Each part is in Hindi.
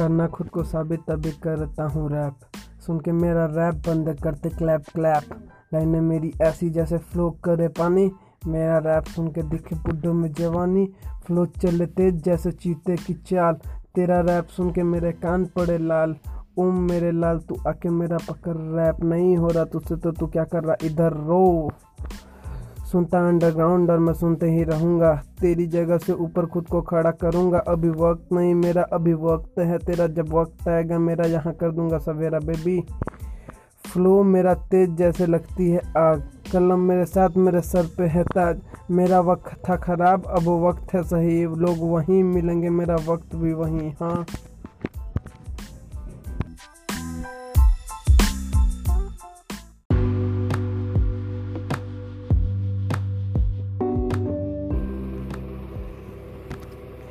करना खुद को साबित तभी करता हूँ रैप सुन के मेरा रैप बंद करते क्लैप क्लैप लाइनें मेरी ऐसी जैसे फ्लो करे पानी। मेरा रैप सुन के दिखे बुड्ढों में जवानी। फ्लो चले तेज जैसे चीते की चाल। तेरा रैप सुन के मेरे कान पड़े लाल। ओम मेरे लाल, तू आके मेरा पकड़ रैप नहीं हो रहा। तुझसे तो तू क्या कर रहा? इधर रो। सुनता अंडरग्राउंड और मैं सुनते ही रहूँगा। तेरी जगह से ऊपर खुद को खड़ा करूँगा। अभी वक्त नहीं, मेरा अभी वक्त है। तेरा जब वक्त आएगा, मेरा यहाँ कर दूँगा सवेरा बेबी फ्लो मेरा तेज जैसे लगती है आग। कलम मेरे साथ मेरे सर पे है ताज। मेरा वक्त था ख़राब, अब वक्त है सही। लोग वहीं मिलेंगे, मेरा वक्त भी वहीं हाँ।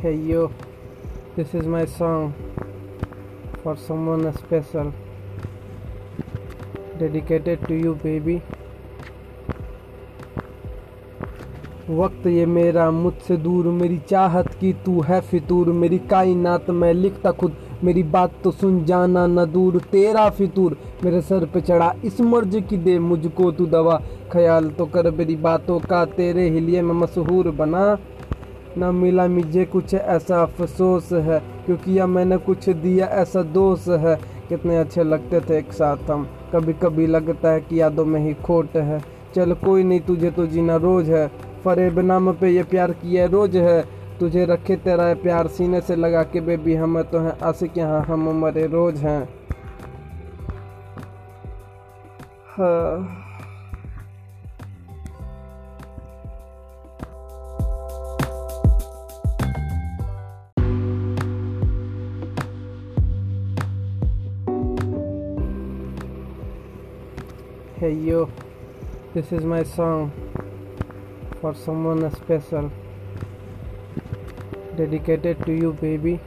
Hey yo, this is my song for someone special. Dedicated to you, baby. वक्त ये मेरा मुझसे दूर मेरी चाहत की तू है फितूर। मेरी कायनात मैं लिखता खुद। मेरी बात तो सुन जाना न दूर। तेरा फितूर मेरे सर पे चढ़ा। इस मर्ज की दे मुझको तू दवा। ख्याल तो कर मेरी बातों का तेरे ही लिए मैं मशहूर बना। ना मिला मुझे कुछ ऐसा अफसोस है, क्योंकि या मैंने कुछ दिया ऐसा दोष है। कितने अच्छे लगते थे एक साथ हम। कभी कभी लगता है कि यादों में ही खोट है। चल कोई नहीं, तुझे तो जीना रोज है। फरेब नाम पे ये प्यार किया रोज है। तुझे रखे तेरा प्यार सीने से लगा के बेबी हम तो हैं। आशिक यहाँ हम मरे रोज हैं। हाँ। Hey yo, this is my song for someone special. Dedicated to you, baby.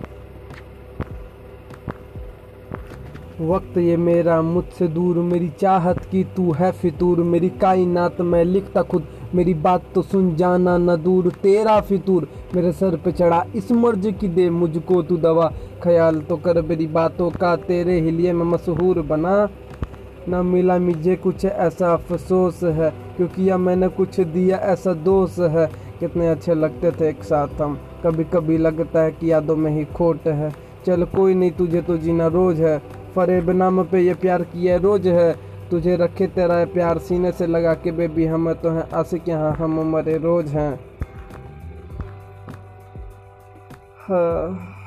वक्त ये मेरा मुझसे दूर मेरी चाहत की तू है फितूर। मेरी कायनात मैं लिखता खुद। मेरी बात तो सुन जाना न दूर। तेरा फितूर मेरे सर पे चढ़ा। इस मर्ज की दे मुझको तू दवा। ख्याल तो कर मेरी बातों का तेरे ही लिए मैं मशहूर बना। ना मिला मुझे कुछ ऐसा अफसोस है, क्योंकि या मैंने कुछ दिया ऐसा दोष है। कितने अच्छे लगते थे एक साथ हम। कभी कभी लगता है कि यादों में ही खोट है। चल कोई नहीं, तुझे तो जीना रोज है। फरेब नाम पे ये प्यार किया रोज है। तुझे रखे तेरा प्यार सीने से लगा के बेबी हम तो हैं। आशिक यहाँ हम मरे रोज हैं। हाँ।